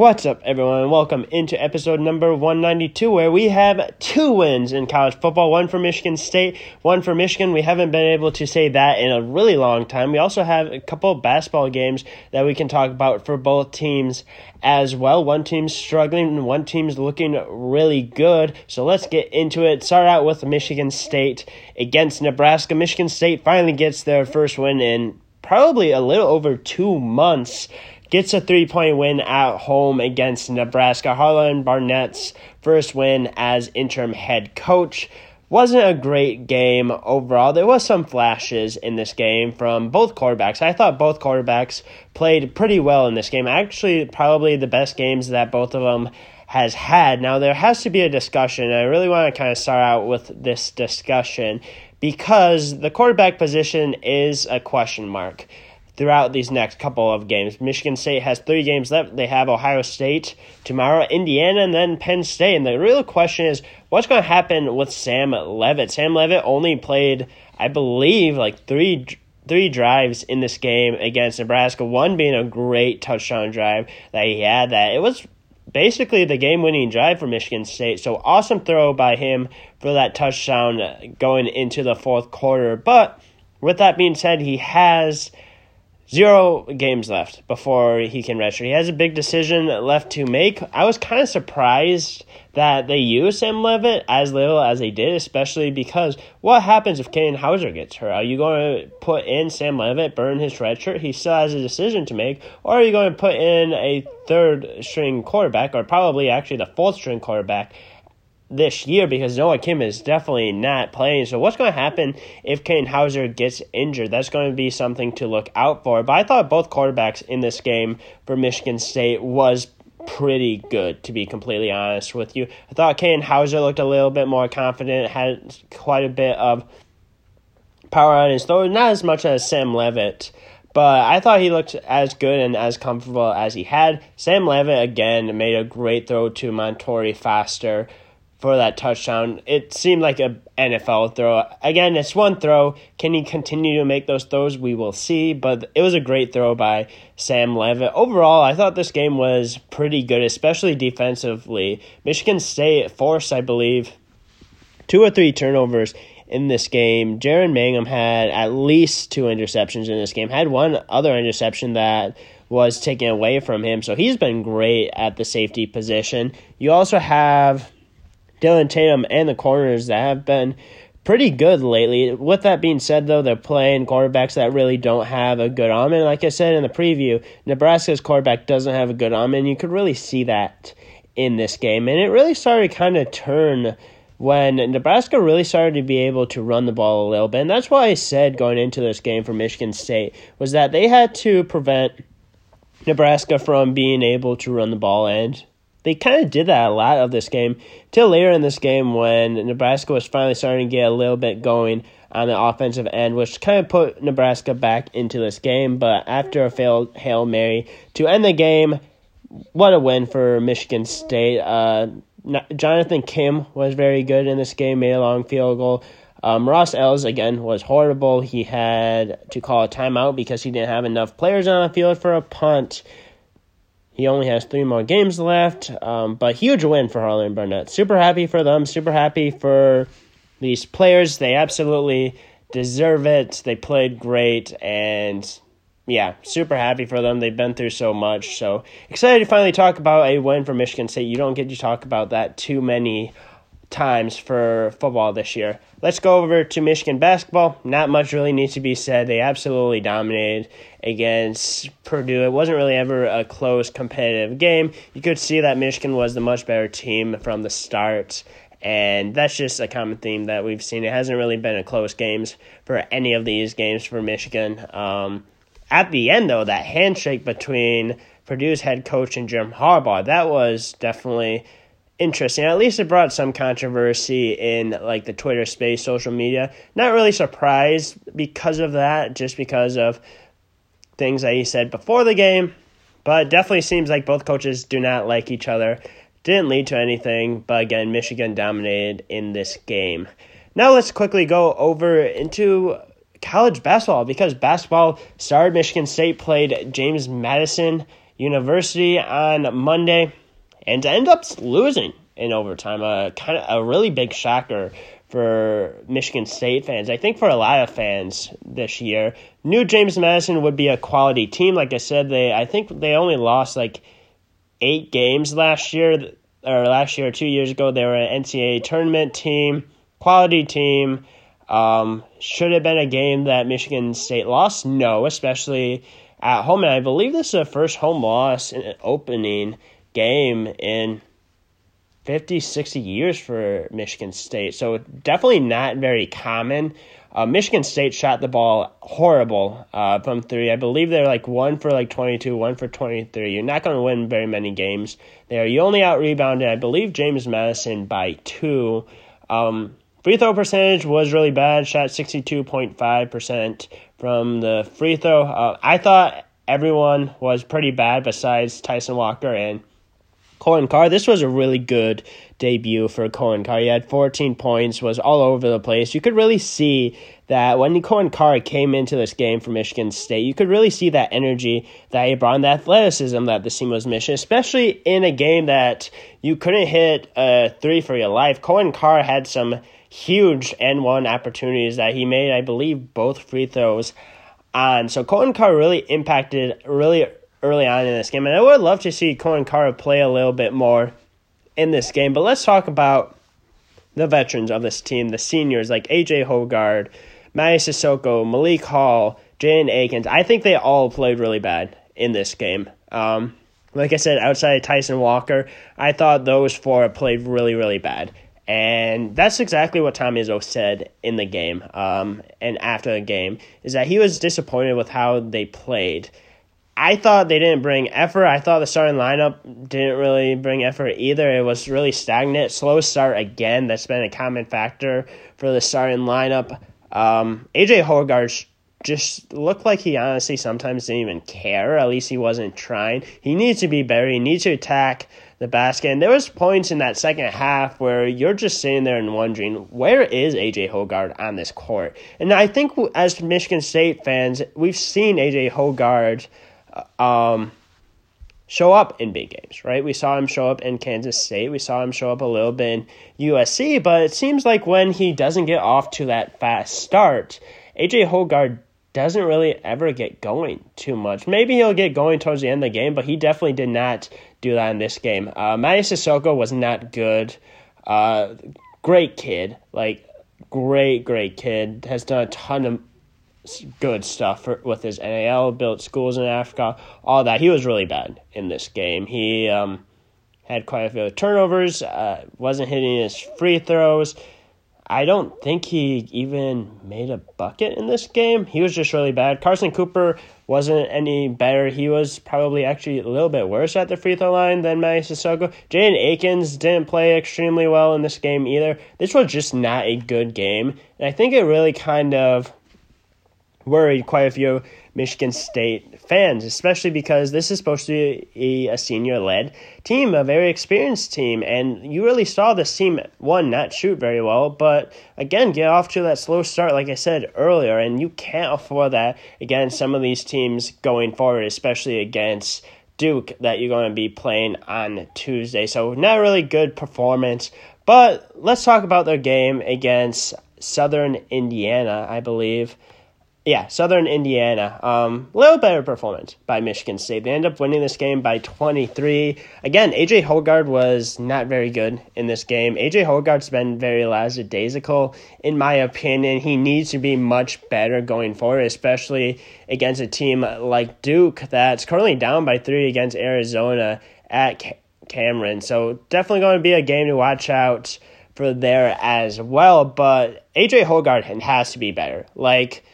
What's up, everyone? Welcome into episode number 192, where we have two wins in college football one for Michigan State, one for Michigan. We haven't been able to say that in a really long time. We also have a couple basketball games that we can talk about for both teams as well. One team's struggling, and one team's looking really good. So let's get into it. Start out with Michigan State against Nebraska. Michigan State finally gets their first win in probably a little over two months gets a three point win at home against Nebraska. Harlon Barnett's first win as interim head coach. Wasn't a great game overall. There was some flashes in this game from both quarterbacks. I thought both quarterbacks played pretty well in this game. Actually, probably the best games that both of them has had. Now, there has to be a discussion. I really want to kind of start out with this discussion because the quarterback position is a question mark throughout these next couple of games. Michigan State has three games left. They have Ohio State tomorrow, Indiana, and then Penn State. And the real question is what's going to happen with Sam Leavitt? Sam Leavitt only played, I believe, like three three drives in this game against Nebraska. One being a great touchdown drive that he had. That it was basically the game winning drive for Michigan State. So awesome throw by him for that touchdown going into the fourth quarter. But with that being said, he has zero games left before he can redshirt. He has a big decision left to make. I was kind of surprised that they used Sam Leavitt as little as they did, especially because what happens if Katin Houser gets hurt? Are you going to put in Sam Leavitt, burn his redshirt? He still has a decision to make. Or are you going to put in a third string quarterback, or probably actually the fourth string quarterback this year because Noah Kim is definitely not playing. So what's going to happen if Katin Houser gets injured? That's going to be something to look out for. But I thought both quarterbacks in this game for Michigan State was pretty good, to be completely honest with you. I thought Katin Houser looked a little bit more confident, had quite a bit of power on his throw, not as much as Sam Leavitt. But I thought he looked as good and as comfortable as he had. Sam Leavitt, again made a great throw to Montorie Foster for that touchdown. It seemed like a NFL throw. Again, it's one throw. Can he continue to make those throws? We will see. But it was a great throw by Sam Leavitt. Overall, I thought this game was pretty good, especially defensively. Michigan State forced, I believe, two or three turnovers in this game. Jaden Mangham had at least two interceptions in this game. Had one other interception that was taken away from him. So he's been great at the safety position. You also have Dillon Tatum and the corners that have been pretty good lately. With that being said, though, they're playing quarterbacks that really don't have a good arm. And like I said in the preview, Nebraska's quarterback doesn't have a good arm, and you could really see that in this game. And it really started to kind of turn when Nebraska really started to be able to run the ball a little bit. And that's why I said going into this game for Michigan State was that they had to prevent Nebraska from being able to run the ball and they kind of did that a lot of this game till later in this game when Nebraska was finally starting to get a little bit going on the offensive end, which kind of put Nebraska back into this game. But after a failed Hail Mary to end the game, what a win for Michigan State. Uh, Jonathan Kim was very good in this game, made a long field goal. Um, Ross Els, again, was horrible. He had to call a timeout because he didn't have enough players on the field for a punt. He only has three more games left, um, but huge win for Harlon Barnett. Super happy for them. Super happy for these players. They absolutely deserve it. They played great, and yeah, super happy for them. They've been through so much. So excited to finally talk about a win for Michigan State. You don't get to talk about that too many times for football this year. Let's go over to Michigan basketball. Not much really needs to be said. They absolutely dominated against Purdue. It wasn't really ever a close competitive game. You could see that Michigan was the much better team from the start. And that's just a common theme that we've seen. It hasn't really been a close games for any of these games for Michigan. Um, at the end, though, that handshake between Purdue's head coach and Jim Harbaugh, that was definitely interesting. At least it brought some controversy in like the Twitter space, social media. Not really surprised because of that, just because of things that he said before the game. But definitely seems like both coaches do not like each other. Didn't lead to anything, but again, Michigan dominated in this game. Now let's quickly go over into college basketball because basketball started Michigan State played James Madison University on Monday and end up losing in overtime. A kind of a really big shocker for Michigan State fans. I think for a lot of fans this year, knew James Madison would be a quality team. Like I said, they I think they only lost like eight games last year or last year or two years ago. They were an NCAA tournament team, quality team. Um, should have been a game that Michigan State lost? No, especially at home. And I believe this is the first home loss in opening game in 50, 60 years for Michigan State. So definitely not very common. Uh, Michigan State shot the ball horrible uh, from three. I believe they're like one for like 22, one for 23. You're not going to win very many games there. You only out rebounded, I believe, James Madison by two. Um, free throw percentage was really bad, shot 62.5% from the free throw. Uh, I thought everyone was pretty bad besides Tyson Walker and Coen Carr. This was a really good debut for Coen Carr. He had 14 points, was all over the place. You could really see that when Coen Carr came into this game for Michigan State, you could really see that energy that he brought, and the athleticism that the team was missing, especially in a game that you couldn't hit a three for your life. Coen Carr had some huge and one opportunities that he made, I believe, both free throws on. So Coen Carr really impacted really early on in this game. And I would love to see Coen Carr play a little bit more in this game. But let's talk about the veterans of this team, the seniors like AJ Hoggard, Mady Sissoko, Malik Hall, Jaden Akins. I think they all played really bad in this game. Um, like I said, outside of Tyson Walker, I thought those four played really, really bad. And that's exactly what Tom Izzo said in the game um, and after the game, is that he was disappointed with how they played. I thought they didn't bring effort. I thought the starting lineup didn't really bring effort either. It was really stagnant. Slow start again. That's been a common factor for the starting lineup. Um, AJ Hoggard just looked like he honestly sometimes didn't even care. At least he wasn't trying. He needs to be better. He needs to attack the basket. And there was points in that second half where you're just sitting there and wondering, where is AJ Hoggard on this court? And I think as Michigan State fans, we've seen AJ Hoggard – um, show up in big games, right? We saw him show up in Kansas State. We saw him show up a little bit in USC, but it seems like when he doesn't get off to that fast start, AJ Hoggard doesn't really ever get going too much. Maybe he'll get going towards the end of the game, but he definitely did not do that in this game. Uh, Mady Sissoko was not good. Uh, great kid, like great, great kid. Has done a ton of good stuff for, with his NAL, built schools in Africa, all that. He was really bad in this game. He um, had quite a few turnovers, uh, wasn't hitting his free throws. I don't think he even made a bucket in this game. He was just really bad. Carson Cooper wasn't any better. He was probably actually a little bit worse at the free throw line than Mady Sissoko. Jaden Akins didn't play extremely well in this game either. This was just not a good game. And I think it really kind of worried quite a few Michigan State fans, especially because this is supposed to be a, senior led team, a very experienced team. And you really saw this team, one, not shoot very well, but again, get off to that slow start, like I said earlier. And you can't afford that against some of these teams going forward, especially against. Duke that you're going to be playing on Tuesday. So, not really good performance. But let's talk about their game against Southern Indiana, I believe yeah, Southern Indiana. Um, a little better performance by Michigan State. They end up winning this game by 23. Again, AJ Hoggard was not very good in this game. AJ Hoggard's been very lackadaisical, in my opinion. He needs to be much better going forward, especially against a team like Duke that's currently down by three against Arizona at Cameron. So definitely going to be a game to watch out for there as well. But AJ Hoggard has to be better. Like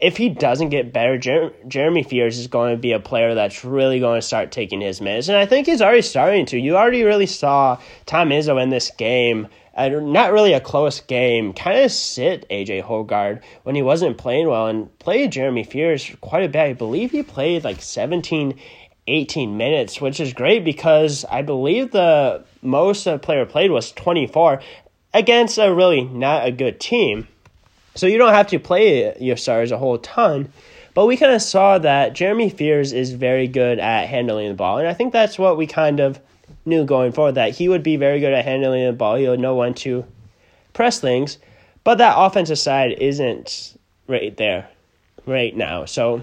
if he doesn't get better, Jer- Jeremy Fears is going to be a player that's really going to start taking his minutes. And I think he's already starting to. You already really saw Tom Izzo in this game, uh, not really a close game, kind of sit AJ Hoggard when he wasn't playing well and played Jeremy Fears quite a bit. I believe he played like 17, 18 minutes, which is great because I believe the most a player played was 24 against a really not a good team. So you don't have to play your stars a whole ton, But we kind of saw that Jeremy Fears is very good at handling the ball. And I think that's what we kind of knew going forward that he would be very good at handling the ball. He would know when to press things. But that offensive side isn't right there right now. So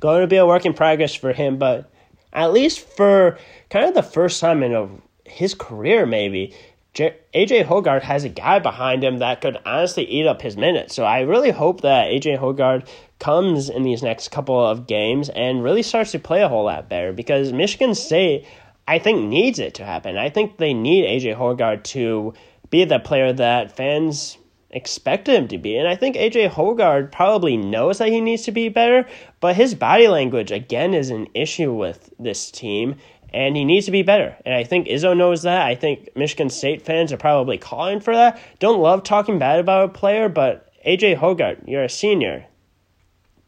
going to be a work in progress for him, but at least for kind of the first time in a, his career, maybe AJ Hoggard has a guy behind him that could honestly eat up his minutes. So I really hope that AJ Hoggard comes in these next couple of games and really starts to play a whole lot better because Michigan State, I think, needs it to happen. I think they need AJ Hoggard to be the player that fans expected him to be. And I think AJ Hoggard probably knows that he needs to be better, but his body language, again, is an issue with this team, and he needs to be better. And I think Izzo knows that. I think Michigan State fans are probably calling for that. Don't love talking bad about a player, but AJ Hoggard, you're a senior.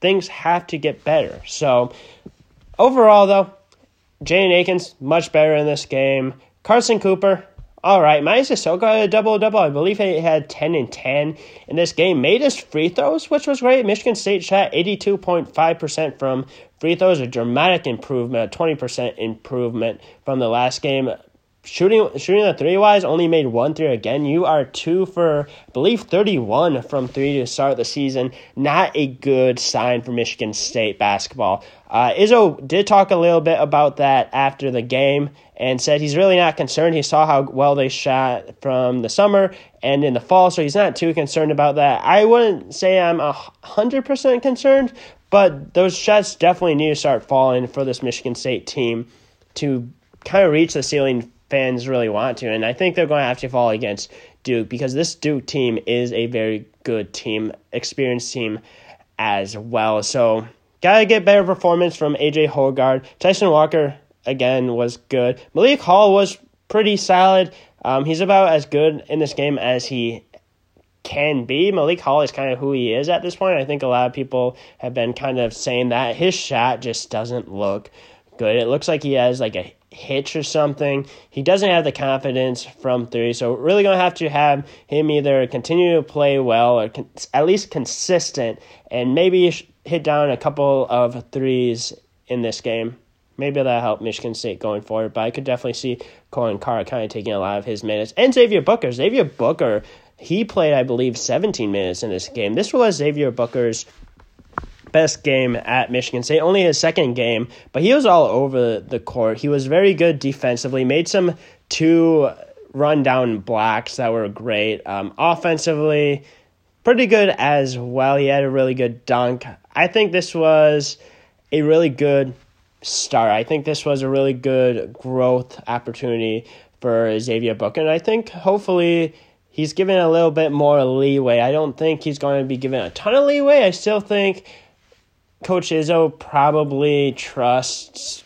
Things have to get better. So, overall, though, Jaden Akins, much better in this game. Carson Cooper, all right, Myles still got a double double. I believe he had 10 and 10 in this game. Made his free throws, which was great. Michigan State shot 82.5% from free throws, a dramatic improvement, a 20% improvement from the last game. Shooting shooting the three wise only made one three again. You are two for I believe thirty one from three to start the season. Not a good sign for Michigan State basketball. Uh, Izzo did talk a little bit about that after the game and said he's really not concerned. He saw how well they shot from the summer and in the fall, so he's not too concerned about that. I wouldn't say I'm hundred percent concerned, but those shots definitely need to start falling for this Michigan State team to kind of reach the ceiling fans really want to. And I think they're going to have to fall against Duke because this Duke team is a very good team, experienced team as well. So, got to get better performance from AJ Hoggard. Tyson Walker, again, was good. Malik Hall was pretty solid. Um, he's about as good in this game as he can be. Malik Hall is kind of who he is at this point. I think a lot of people have been kind of saying that his shot just doesn't look good. It looks like he has like a hitch or something. He doesn't have the confidence from three, so we're really to have to have him either continue to play well or con- at least consistent, and maybe hit down a couple of threes in this game. Maybe that'll help Michigan State going forward, but I could definitely see Coen Carr kind of taking a lot of his minutes. And Xavier Booker. Xavier Booker, he played, I believe, 17 minutes in this game. This was Xavier Booker's best game at Michigan State, only his second game, but he was all over the court. He was very good defensively, made some two run down blocks that were great. Um, offensively, pretty good as well. He had a really good dunk. I think this was a really good start. I think this was a really good growth opportunity for Xavier Book, and I think hopefully he's given a little bit more leeway. I don't think he's going to be given a ton of leeway. I still think Coach Izzo probably trusts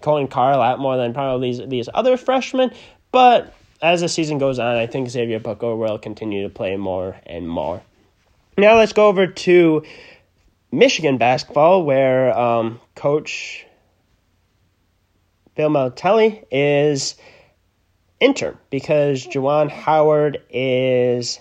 Coen Carr a lot more than probably these, these other freshmen. But as the season goes on, I think Xavier Booker will continue to play more and more. Now let's go over to Michigan basketball, where um, Coach Phil Martelli is interim because Juwan Howard is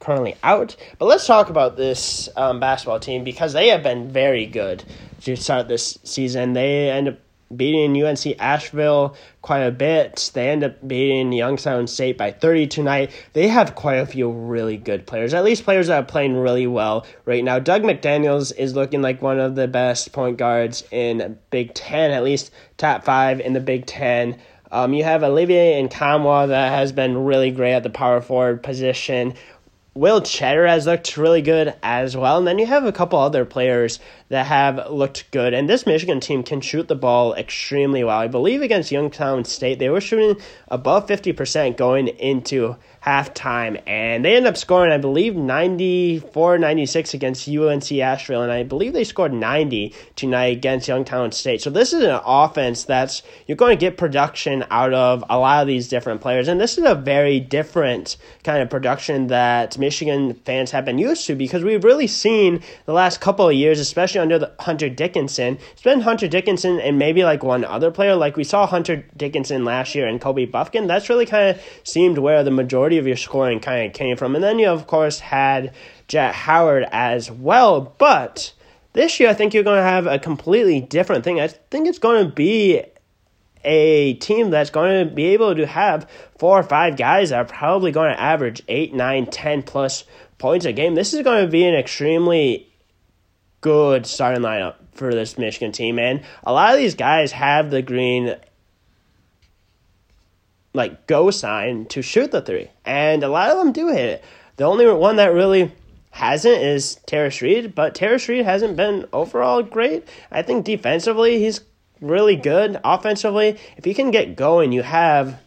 currently out. But let's talk about this um, basketball team because they have been very good to start this season. They end up beating UNC Asheville quite a bit. They end up beating Youngstown State by 30 tonight. They have quite a few really good players, at least players that are playing really well right now. Dug McDaniels is looking like one of the best point guards in Big Ten, at least top five in the Big Ten. Um, you have Olivier Nkamhoua that has been really great at the power forward position. Will Tschetter has looked really good as well. And then you have a couple other players that have looked good. And this Michigan team can shoot the ball extremely well. I believe against Youngstown State, they were shooting above 50% going into halftime. And they end up scoring, I believe, 94 96 against UNC Asheville. And I believe they scored 90 tonight against Youngstown State. So this is an offense that's, you're going to get production out of a lot of these different players. And this is a very different kind of production that Michigan fans have been used to because we've really seen the last couple of years, especially under Hunter Dickinson, it's been Hunter Dickinson and maybe like one other player. Like we saw Hunter Dickinson last year and Kobe Bufkin. That's really kind of seemed where the majority of your scoring kind of came from. And then you, of course, had Jett Howard as well. But This year, I think you're going to have a completely different thing. I think it's going to be a team that's going to be able to have four or five guys that are probably going to average eight, nine, ten plus points a game. This is going to be an extremely good starting lineup for this Michigan team, and a lot of these guys have the green like go sign to shoot the three, and a lot of them do hit it. The only one that really hasn't is Tarris Reed, but Tarris Reed hasn't been overall great. I think defensively he's really good. Offensively, if you can get going, you have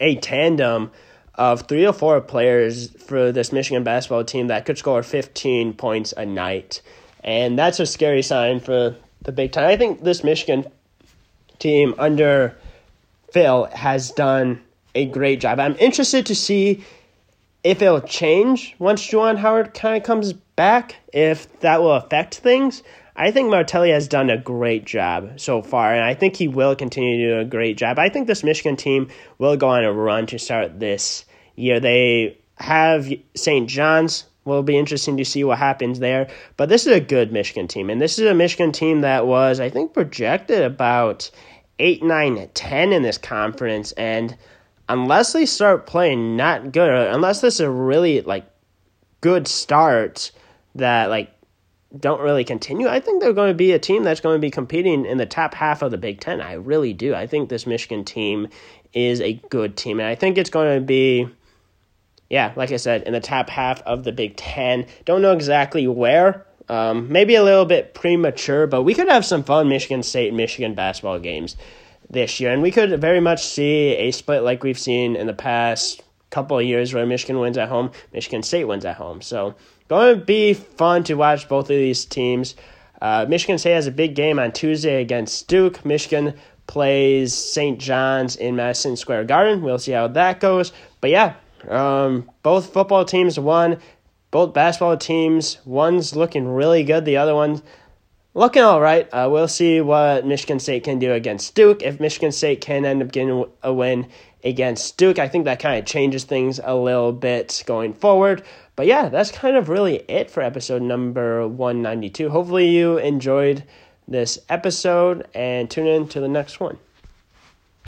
a tandem of three or four players for this Michigan basketball team that could score 15 points a night. And that's a scary sign for the Big Ten. I think this Michigan team under Phil has done a great job. I'm interested to see if it'll change once Juwan Howard kind of comes back, if that will affect things. I think Martelli has done a great job so far, and I think he will continue to do a great job. I think this Michigan team will go on a run to start this year. They have St. John's. Will be interesting to see what happens there. But this is a good Michigan team, and this is a Michigan team that was, I think, projected about 8, 9, 10 in this conference. And unless they start playing not good, unless this is a really like good start that like don't really continue, I think they're going to be a team that's going to be competing in the top half of the Big Ten. I really do. I think this Michigan team is a good team, and I think it's going to be, yeah, like I said, in the top half of the Big Ten. Don't know exactly where. Um, maybe a little bit premature, but we could have some fun Michigan State Michigan basketball games this year, and we could very much see a split like we've seen in the past couple of years where Michigan wins at home, Michigan State wins at home. So going to be fun to watch both of these teams. Uh, Michigan State has a big game on Tuesday against Duke. Michigan plays St. John's in Madison Square Garden. We'll see how that goes. But yeah, um, both football teams won both basketball teams. One's looking really good, the other one's looking all right. Uh, we'll see what Michigan State can do against Duke. If Michigan State can end up getting a win against Duke, I think that kind of changes things a little bit going forward. But yeah, that's kind of really it for episode number 192. Hopefully, you enjoyed this episode and tune in to the next one.